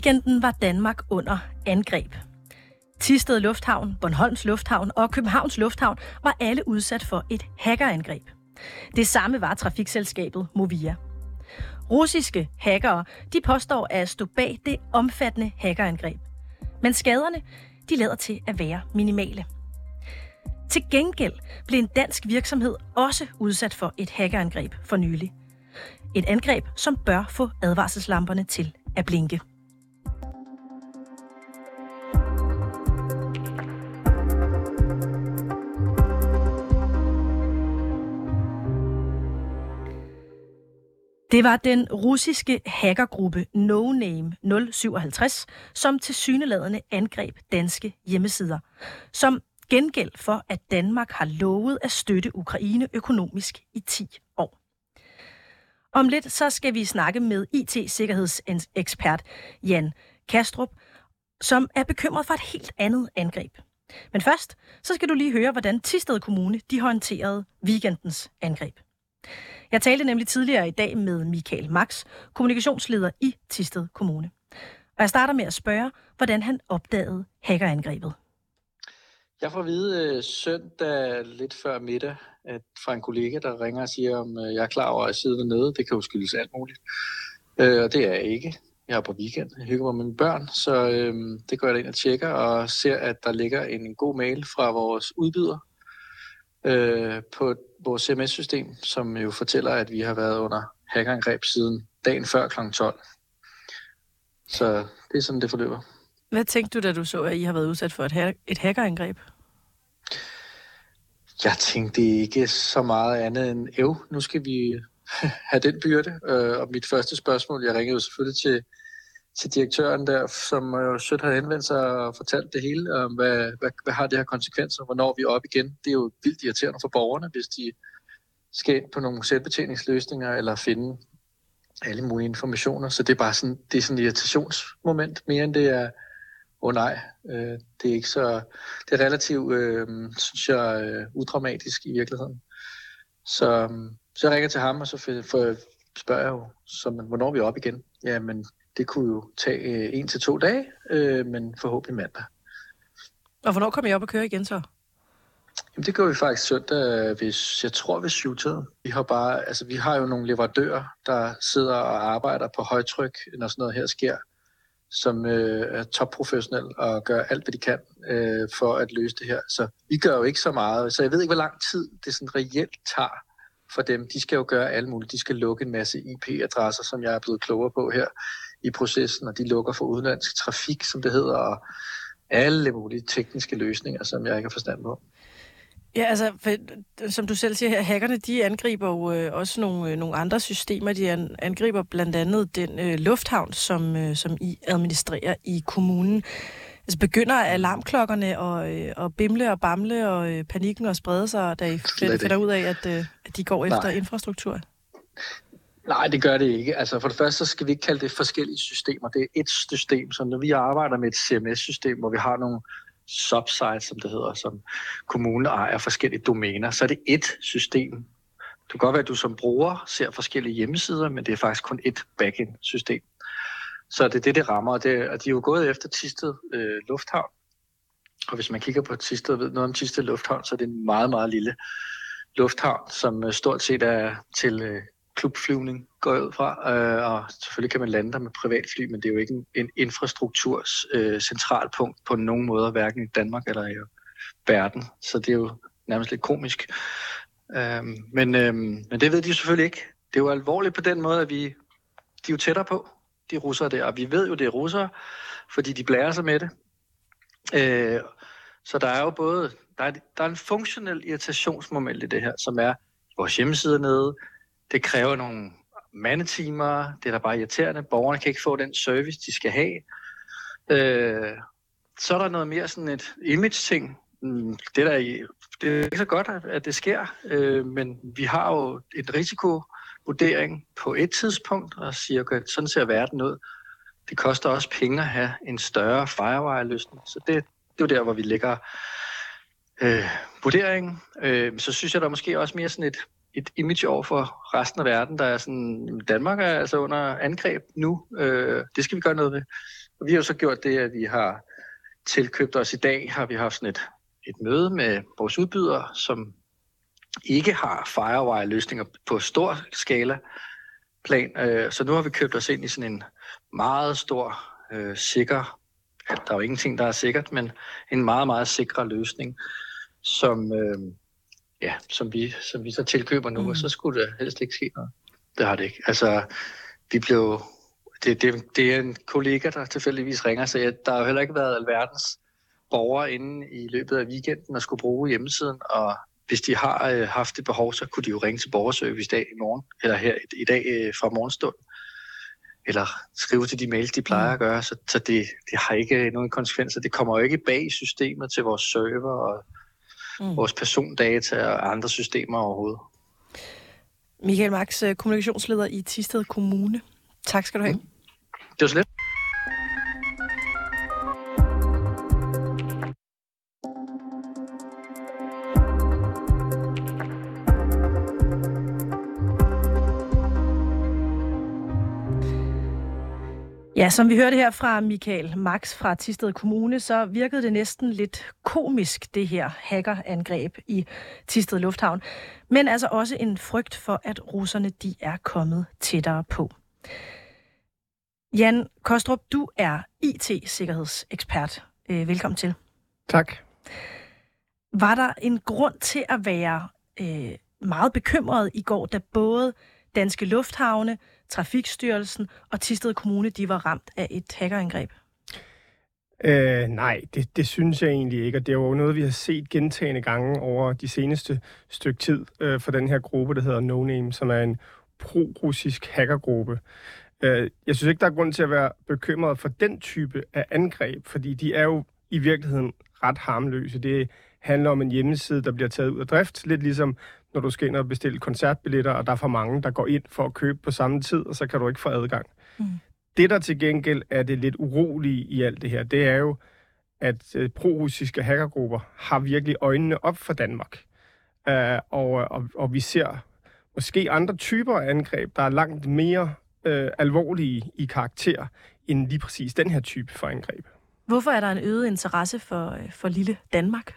weekenden var Danmark under angreb. Tisted Lufthavn, Bornholms Lufthavn og Københavns Lufthavn var alle udsat for et hackerangreb. Det samme var trafikselskabet Movia. Russiske hackere de påstår at stå bag det omfattende hackerangreb. Men skaderne de lader til at være minimale. Til gengæld blev en dansk virksomhed også udsat for et hackerangreb for nylig. Et angreb, som bør få advarselslamperne til at blinke. Det var den russiske hackergruppe No Name 057, som til syneladende angreb danske hjemmesider, som gengæld for, at Danmark har lovet at støtte Ukraine økonomisk i 10 år. Om lidt så skal vi snakke med IT-sikkerhedsekspert Jan Kastrup, som er bekymret for et helt andet angreb. Men først, så skal du lige høre, hvordan Tisted Kommune de håndterede weekendens angreb. Jeg talte nemlig tidligere i dag med Michael Max, kommunikationsleder i Tisted Kommune. Og jeg starter med at spørge, hvordan han opdagede hackerangrebet. Jeg får at vide øh, søndag lidt før middag at fra en kollega, der ringer og siger, om øh, jeg er klar over at sidde dernede. Det kan jo skyldes alt muligt. Øh, og det er jeg ikke. Jeg er på weekend. Jeg hygger mig med mine børn, så øh, det går jeg ind og tjekker og ser, at der ligger en god mail fra vores udbyder øh, på vores CMS-system, som jo fortæller, at vi har været under hackerangreb siden dagen før kl. 12. Så det er sådan, det forløber. Hvad tænkte du, da du så, at I har været udsat for et, ha- et hackerangreb? Jeg tænkte ikke så meget andet end, jo, nu skal vi have den byrde. Øh, og mit første spørgsmål, jeg ringede jo selvfølgelig til, til direktøren der, som jo sødt havde henvendt sig og fortalt det hele, om hvad, hvad, hvad har det her konsekvenser, hvornår vi er op igen. Det er jo vildt irriterende for borgerne, hvis de skal ind på nogle selvbetjeningsløsninger eller finde alle mulige informationer. Så det er bare sådan, det er sådan et irritationsmoment, mere end det er, åh oh, nej, øh, det er ikke så, det er relativt, øh, synes jeg, øh, udramatisk i virkeligheden. Så, øh, så jeg ringer til ham, og så for, spørger jeg jo, så, hvornår vi er op igen? Jamen, det kunne jo tage øh, en til to dage, øh, men forhåbentlig mandag. Og hvornår kommer I op og køre igen så? Jamen, det gør vi faktisk søndag, hvis, jeg tror ved syvtiden. Vi har bare, altså vi har jo nogle leverandører, der sidder og arbejder på højtryk, når sådan noget her sker, som øh, er topprofessionelle og gør alt, hvad de kan øh, for at løse det her. Så vi gør jo ikke så meget, så jeg ved ikke, hvor lang tid det sådan reelt tager for dem. De skal jo gøre alt muligt. De skal lukke en masse IP-adresser, som jeg er blevet klogere på her i processen, og de lukker for udenlandsk trafik, som det hedder, og alle mulige tekniske løsninger, som jeg ikke har forstand på. Ja, altså, for, som du selv siger her, hackerne, de angriber jo øh, også nogle, øh, nogle andre systemer. De an, angriber blandt andet den øh, lufthavn, som, øh, som I administrerer i kommunen. Altså, begynder alarmklokkerne og, øh, og bimle og bamle og øh, panikken og sprede sig, da I finder ud af, at, øh, at de går efter Nej. infrastruktur? Nej, det gør det ikke. Altså for det første, så skal vi ikke kalde det forskellige systemer. Det er et system, så når vi arbejder med et CMS-system, hvor vi har nogle subsites, som det hedder, som kommunen ejer forskellige domæner, så er det et system. Det kan godt være, at du som bruger ser forskellige hjemmesider, men det er faktisk kun et backend-system. Så det er det, det rammer, og, det, og de er jo gået efter Tisted øh, Lufthavn. Og hvis man kigger på Tisted og ved noget om Tisted Lufthavn, så er det en meget, meget lille lufthavn, som øh, stort set er til øh, klubflyvning, går jeg ud fra. Øh, og selvfølgelig kan man lande der med privatfly, men det er jo ikke en, en infrastrukturs øh, centralpunkt på nogen måde, hverken i Danmark eller i verden. Så det er jo nærmest lidt komisk. Øh, men, øh, men det ved de jo selvfølgelig ikke. Det er jo alvorligt på den måde, at vi de er jo tættere på, de russere der. Og vi ved jo, det er russere, fordi de blærer sig med det. Øh, så der er jo både, der er, der er en funktionel irritationsmoment i det her, som er vores hjemmeside nede, det kræver nogle mandetimer, det er da bare irriterende. Borgerne kan ikke få den service, de skal have. Øh, så er der noget mere sådan et image-ting. Mm, det, der, det er ikke så godt, at det sker, øh, men vi har jo et risikovurdering på et tidspunkt, og siger, okay, sådan ser verden ud. Det koster også penge at have en større firewire-løsning, så det, det er jo der, hvor vi lægger øh, vurderingen. Øh, så synes jeg, der er måske også mere sådan et et image over for resten af verden, der er sådan, Danmark er altså under angreb nu, øh, det skal vi gøre noget ved. Og vi har jo så gjort det, at vi har tilkøbt os i dag, har vi haft sådan et, et møde med vores udbyder, som ikke har Firewire-løsninger på stor skala plan. Øh, så nu har vi købt os ind i sådan en meget stor, øh, sikker, der er jo ingenting, der er sikkert, men en meget, meget sikker løsning, som, øh, ja, som, vi, som vi så tilkøber nu, mm. og så skulle det helst ikke ske noget. Det har det ikke. Altså, vi blev... Det, det, det er en kollega, der tilfældigvis ringer, så jeg, der har jo heller ikke været alverdens borgere inde i løbet af weekenden og skulle bruge hjemmesiden, og hvis de har øh, haft det behov, så kunne de jo ringe til borgerservice i dag i morgen, eller her i, i dag øh, fra morgenstund, eller skrive til de mails, de plejer at mm. gøre, så, så det, det har ikke nogen konsekvenser. Det kommer jo ikke bag systemet til vores server og mm. vores persondata og andre systemer overhovedet. Michael Max, øh, kommunikationsleder i Tisted Kommune. Tak skal du have. Mm. Det var så lidt. Ja, som vi hørte her fra Michael Max fra Tisted Kommune, så virkede det næsten lidt komisk, det her hackerangreb i Tisted Lufthavn. Men altså også en frygt for, at russerne de er kommet tættere på. Jan Kostrup, du er IT-sikkerhedsekspert. Øh, velkommen til. Tak. Var der en grund til at være øh, meget bekymret i går, da både Danske Lufthavne, Trafikstyrelsen og Tisted Kommune de var ramt af et hackerangreb? Øh, nej, det, det synes jeg egentlig ikke, og det er jo noget, vi har set gentagende gange over de seneste stykke tid øh, for den her gruppe, der hedder No Name, som er en pro-russisk hackergruppe. Øh, jeg synes ikke, der er grund til at være bekymret for den type af angreb, fordi de er jo i virkeligheden ret harmløse. Det handler om en hjemmeside, der bliver taget ud af drift, lidt ligesom når du skal ind og bestille koncertbilletter, og der er for mange, der går ind for at købe på samme tid, og så kan du ikke få adgang. Mm. Det, der til gengæld er det lidt urolige i alt det her, det er jo, at øh, pro-russiske hackergrupper har virkelig øjnene op for Danmark. Uh, og, og, og vi ser måske andre typer af angreb, der er langt mere uh, alvorlige i karakter, end lige præcis den her type for angreb. Hvorfor er der en øget interesse for, øh, for lille Danmark?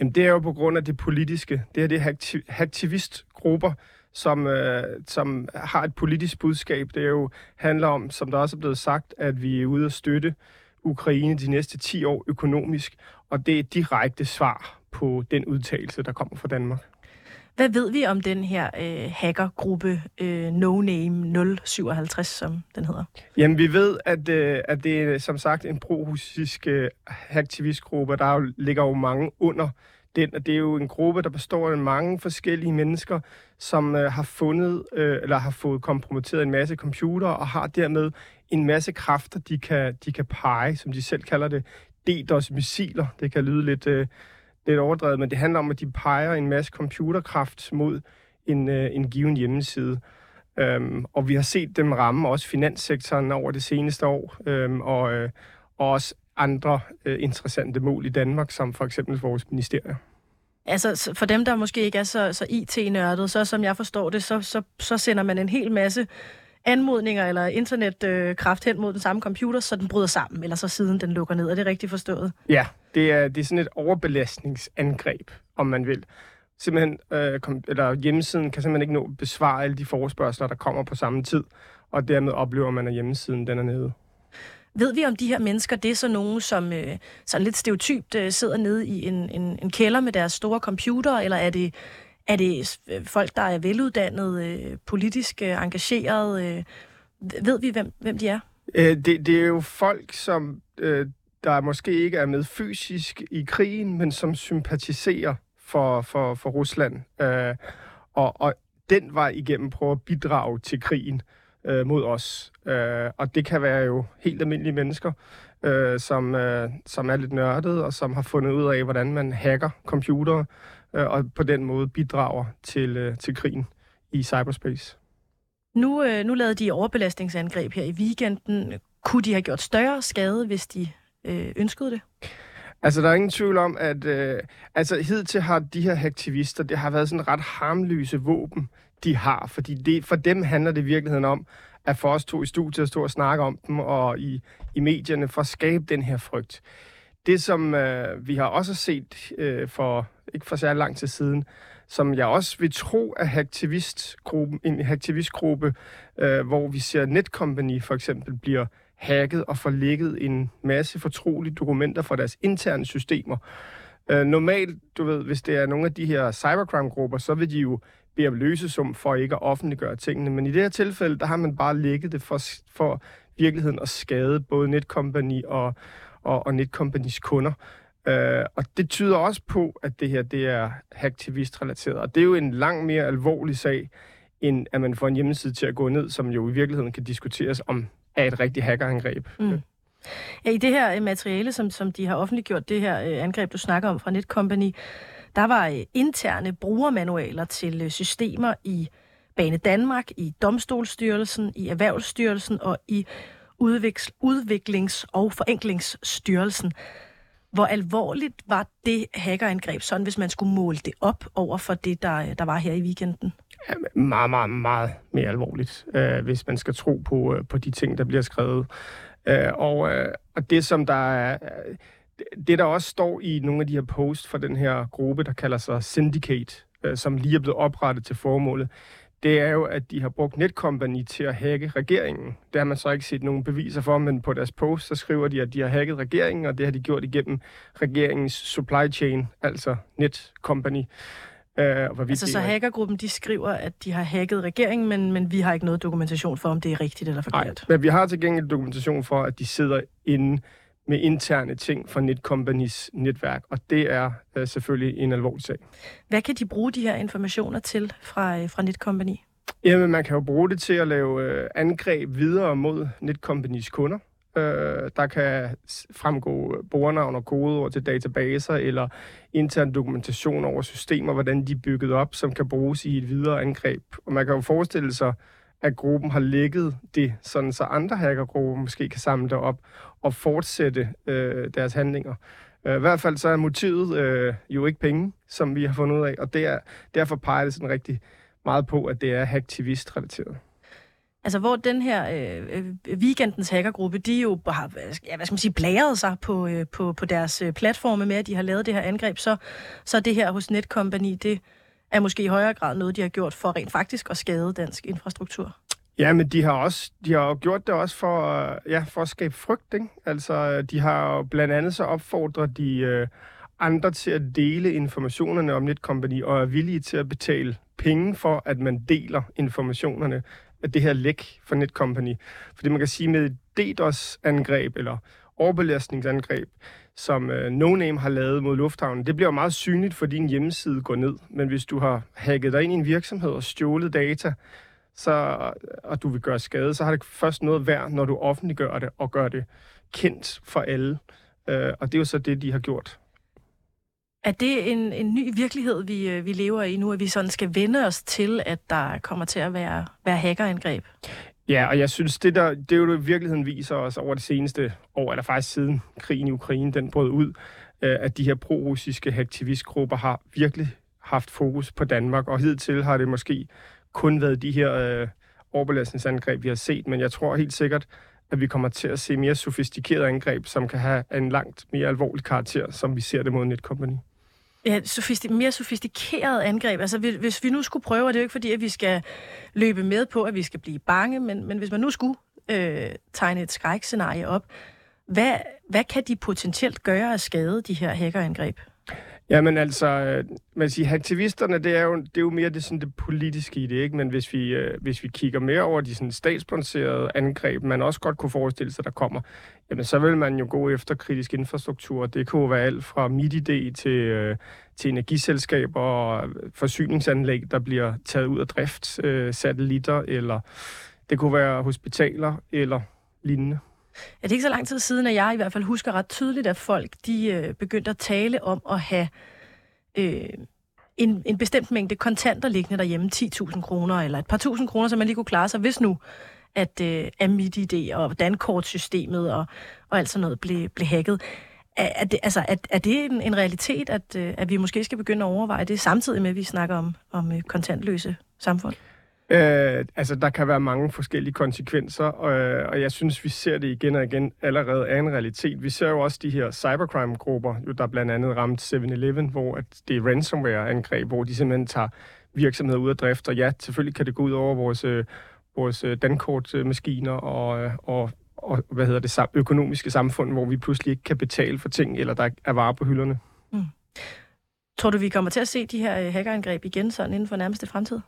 Jamen, det er jo på grund af det politiske. Det er det aktivistgrupper, som, øh, som har et politisk budskab. Det er jo handler om, som der også er blevet sagt, at vi er ude at støtte Ukraine de næste 10 år økonomisk, og det er et direkte svar på den udtalelse, der kommer fra Danmark. Hvad ved vi om den her øh, hackergruppe øh, No Name 057, som den hedder? Jamen, vi ved, at, øh, at det er som sagt en pro-russisk øh, aktivistgruppe. Der jo, ligger jo mange under den, og det er jo en gruppe, der består af mange forskellige mennesker, som øh, har fundet øh, eller har fået kompromitteret en masse computer og har dermed en masse kræfter, de kan, de kan pege, som de selv kalder det, DDoS-missiler. Det kan lyde lidt... Øh, lidt overdrevet, men det handler om, at de peger en masse computerkraft mod en, øh, en given hjemmeside. Øhm, og vi har set dem ramme også finanssektoren over det seneste år, øhm, og, øh, og også andre øh, interessante mål i Danmark, som for eksempel vores ministerier. Altså for dem, der måske ikke er så, så IT-nørdet, så som jeg forstår det, så, så, så sender man en hel masse anmodninger eller internetkraft øh, hen mod den samme computer, så den bryder sammen, eller så siden den lukker ned. Er det rigtigt forstået? Ja, det er, det er sådan et overbelastningsangreb, om man vil. Simpelthen, øh, kom, eller hjemmesiden kan simpelthen ikke nå at besvare alle de forespørgseler, der kommer på samme tid, og dermed oplever man, at hjemmesiden den er nede. Ved vi om de her mennesker, det er så nogen, som øh, sådan lidt stereotypt øh, sidder nede i en, en, en kælder med deres store computer, eller er det er det øh, folk, der er veluddannede, øh, politisk øh, engagerede? Ved vi, hvem, hvem de er? Det, det er jo folk, som der måske ikke er med fysisk i krigen, men som sympatiserer for, for, for Rusland. Øh, og, og den vej igennem prøver at bidrage til krigen øh, mod os. Øh, og det kan være jo helt almindelige mennesker, som, som er lidt nørdede, og som har fundet ud af, hvordan man hacker computere, øh, og på den måde bidrager til, øh, til krigen i cyberspace. Nu, øh, nu lavede de overbelastningsangreb her i weekenden. Kunne de have gjort større skade, hvis de øh, ønskede det? Altså, der er ingen tvivl om, at øh, altså, hidtil har de her aktivister, det har været sådan ret harmløse våben, de har. Fordi det, for dem handler det i virkeligheden om at for os to i studiet at stå og snakke om dem, og i, i medierne, for at skabe den her frygt. Det, som øh, vi har også set øh, for ikke for særlig lang tid siden, som jeg også vil tro er aktivistgruppen, en aktivistgruppe, øh, hvor vi ser Netcompany for eksempel bliver hacket og forlægget en masse fortrolige dokumenter fra deres interne systemer. Øh, normalt, du ved, hvis det er nogle af de her cybercrime-grupper, så vil de jo bede om løsesum for ikke at offentliggøre tingene. Men i det her tilfælde, der har man bare lægget det for, for virkeligheden at skade både Netcompany og, og, og Netcompany's kunder. Øh, og det tyder også på, at det her det er hacktivist-relateret. Og det er jo en langt mere alvorlig sag, end at man får en hjemmeside til at gå ned, som jo i virkeligheden kan diskuteres om er et rigtigt hackerangreb. Mm. Ja, I det her øh, materiale, som, som de har offentliggjort, det her øh, angreb, du snakker om fra Netcompany, der var øh, interne brugermanualer til øh, systemer i Bane Danmark, i Domstolsstyrelsen, i Erhvervsstyrelsen og i Udviks, Udviklings- og Forenklingsstyrelsen. Hvor alvorligt var det hackerangreb, sådan hvis man skulle måle det op over for det, der, øh, der var her i weekenden? Ja, meget, meget, meget mere alvorligt, øh, hvis man skal tro på, øh, på de ting, der bliver skrevet. Øh, og, øh, og det, som der er... Øh, det, der også står i nogle af de her posts fra den her gruppe, der kalder sig Syndicate, øh, som lige er blevet oprettet til formålet, det er jo, at de har brugt Netcompany til at hacke regeringen. Det har man så ikke set nogen beviser for, men på deres post, så skriver de, at de har hacket regeringen, og det har de gjort igennem regeringens supply chain, altså Netcompany. Uh, altså så hackergruppen, de skriver, at de har hacket regeringen, men, men vi har ikke noget dokumentation for, om det er rigtigt eller forkert. Nej, men vi har til gengæld dokumentation for, at de sidder inde med interne ting fra Netcompanies netværk, og det er uh, selvfølgelig en alvorlig sag. Hvad kan de bruge de her informationer til fra, uh, fra Netcompany? Jamen, man kan jo bruge det til at lave uh, angreb videre mod Netcompanies kunder. Øh, der kan fremgå brugernavn og kodeord til databaser eller intern dokumentation over systemer, hvordan de er bygget op, som kan bruges i et videre angreb. Og man kan jo forestille sig, at gruppen har lægget det, sådan så andre hackergrupper måske kan samle det op og fortsætte øh, deres handlinger. Øh, I hvert fald så er motivet øh, jo ikke penge, som vi har fundet ud af, og det er, derfor peger det sådan rigtig meget på, at det er hacktivist-relateret. Altså, hvor den her øh, øh, weekendens hackergruppe, de jo har, ja, hvad skal man sige, blæret sig på, øh, på, på deres øh, platforme med, at de har lavet det her angreb, så, så det her hos Netcompany, det er måske i højere grad noget, de har gjort for rent faktisk at skade dansk infrastruktur. Ja, men de har også de har gjort det også for, øh, ja, for at skabe frygt. Ikke? Altså, de har blandt andet så opfordret de øh, andre til at dele informationerne om Netcompany og er villige til at betale penge for, at man deler informationerne af det her læk for Netcompany. Fordi man kan sige, med DDoS-angreb eller overbelastningsangreb, som øh, NoName har lavet mod lufthavnen, det bliver meget synligt, fordi din hjemmeside går ned. Men hvis du har hacket dig ind i en virksomhed og stjålet data, så, øh, og du vil gøre skade, så har det først noget værd, når du offentliggør det og gør det kendt for alle. Øh, og det er jo så det, de har gjort. Er det en, en ny virkelighed, vi, øh, vi lever i nu, at vi sådan skal vende os til, at der kommer til at være, være hackerangreb? Ja, og jeg synes, det der, det jo det, virkeligheden viser os over det seneste år, eller faktisk siden krigen i Ukraine, den brød ud, øh, at de her pro-russiske aktivistgrupper har virkelig haft fokus på Danmark, og hidtil har det måske kun været de her øh, overbelastningsangreb, vi har set, men jeg tror helt sikkert, at vi kommer til at se mere sofistikerede angreb, som kan have en langt mere alvorlig karakter, som vi ser det mod Netcompany. Ja, sofistik- mere sofistikeret angreb. Altså, hvis vi nu skulle prøve, og det er jo ikke fordi, at vi skal løbe med på, at vi skal blive bange, men, men hvis man nu skulle øh, tegne et skrækscenarie op, hvad, hvad kan de potentielt gøre at skade de her hackerangreb? Jamen altså, øh, man siger, aktivisterne, det er, jo, det er jo mere det, sådan, det politiske i det, ikke? Men hvis vi, øh, hvis vi kigger mere over de sådan, statssponserede angreb, man også godt kunne forestille sig, der kommer, jamen så vil man jo gå efter kritisk infrastruktur. Det kunne være alt fra MidiD til, øh, til energiselskaber og øh, forsyningsanlæg, der bliver taget ud af drift, øh, satellitter, eller det kunne være hospitaler eller lignende. Er det ikke så lang tid siden, at jeg i hvert fald husker ret tydeligt, at folk de øh, begyndte at tale om at have øh, en, en bestemt mængde kontanter liggende derhjemme, 10.000 kroner eller et par tusind kroner, så man lige kunne klare sig, hvis nu at øh, MitID og Dankortsystemet og, og alt sådan noget blev, blev hacket. Er, er, det, altså, er, er det en, en realitet, at, øh, at vi måske skal begynde at overveje det, samtidig med, at vi snakker om, om øh, kontantløse samfund? Øh, altså, der kan være mange forskellige konsekvenser, øh, og jeg synes, vi ser det igen og igen allerede er en realitet. Vi ser jo også de her cybercrime-grupper, jo, der blandt andet ramt 7-Eleven, hvor at det er ransomware-angreb, hvor de simpelthen tager virksomheder ud af drift, og ja, selvfølgelig kan det gå ud over vores, øh, vores øh, dankortmaskiner og, øh, og, og hvad hedder det, økonomiske samfund, hvor vi pludselig ikke kan betale for ting, eller der er varer på hylderne. Mm. Tror du, vi kommer til at se de her øh, hackerangreb igen sådan inden for nærmeste fremtid?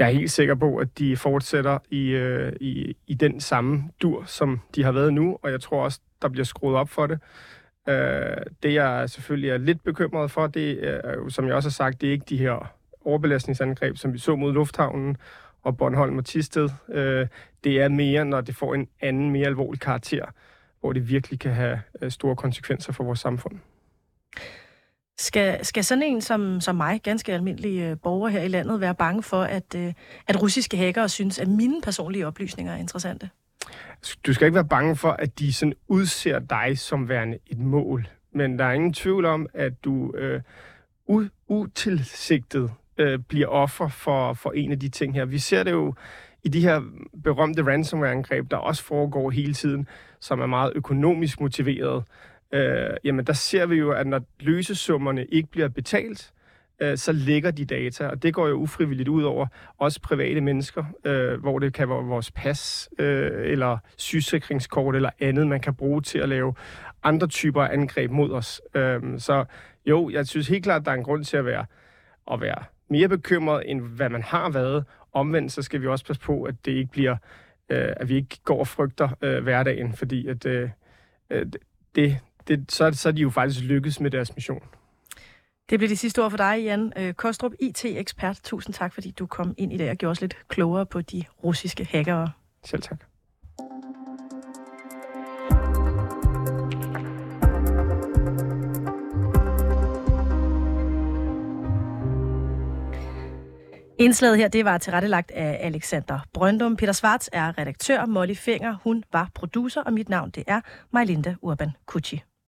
Jeg er helt sikker på, at de fortsætter i, øh, i, i den samme dur, som de har været nu, og jeg tror også, der bliver skruet op for det. Øh, det, jeg selvfølgelig er lidt bekymret for, det er jo, som jeg også har sagt, det er ikke de her overbelastningsangreb, som vi så mod lufthavnen og Bornholm og Tisted. Øh, det er mere, når det får en anden, mere alvorlig karakter, hvor det virkelig kan have øh, store konsekvenser for vores samfund. Skal, skal sådan en som, som mig, ganske almindelig øh, borger her i landet, være bange for, at, øh, at russiske hackere synes, at mine personlige oplysninger er interessante? Altså, du skal ikke være bange for, at de sådan udser dig som værende et mål. Men der er ingen tvivl om, at du øh, utilsigtet øh, bliver offer for, for en af de ting her. Vi ser det jo i de her berømte ransomware-angreb, der også foregår hele tiden, som er meget økonomisk motiveret øh, jamen der ser vi jo, at når løsesummerne ikke bliver betalt, øh, så ligger de data, og det går jo ufrivilligt ud over også private mennesker, øh, hvor det kan være vores pas, øh, eller sygesikringskort, eller andet, man kan bruge til at lave andre typer af angreb mod os. Øh, så jo, jeg synes helt klart, at der er en grund til at være, at være mere bekymret, end hvad man har været. Omvendt, så skal vi også passe på, at det ikke bliver, øh, at vi ikke går og frygter øh, hverdagen, fordi at øh, øh det, det, så, så er de jo faktisk lykkedes med deres mission. Det bliver de sidste ord for dig, Jan øh, Kostrup, IT-ekspert. Tusind tak, fordi du kom ind i dag og gjorde os lidt klogere på de russiske hackere. Selv tak. Indslaget her, det var tilrettelagt af Alexander Brøndum. Peter Svarts er redaktør, Molly Fenger, hun var producer, og mit navn det er Majlinda Urban Kucci.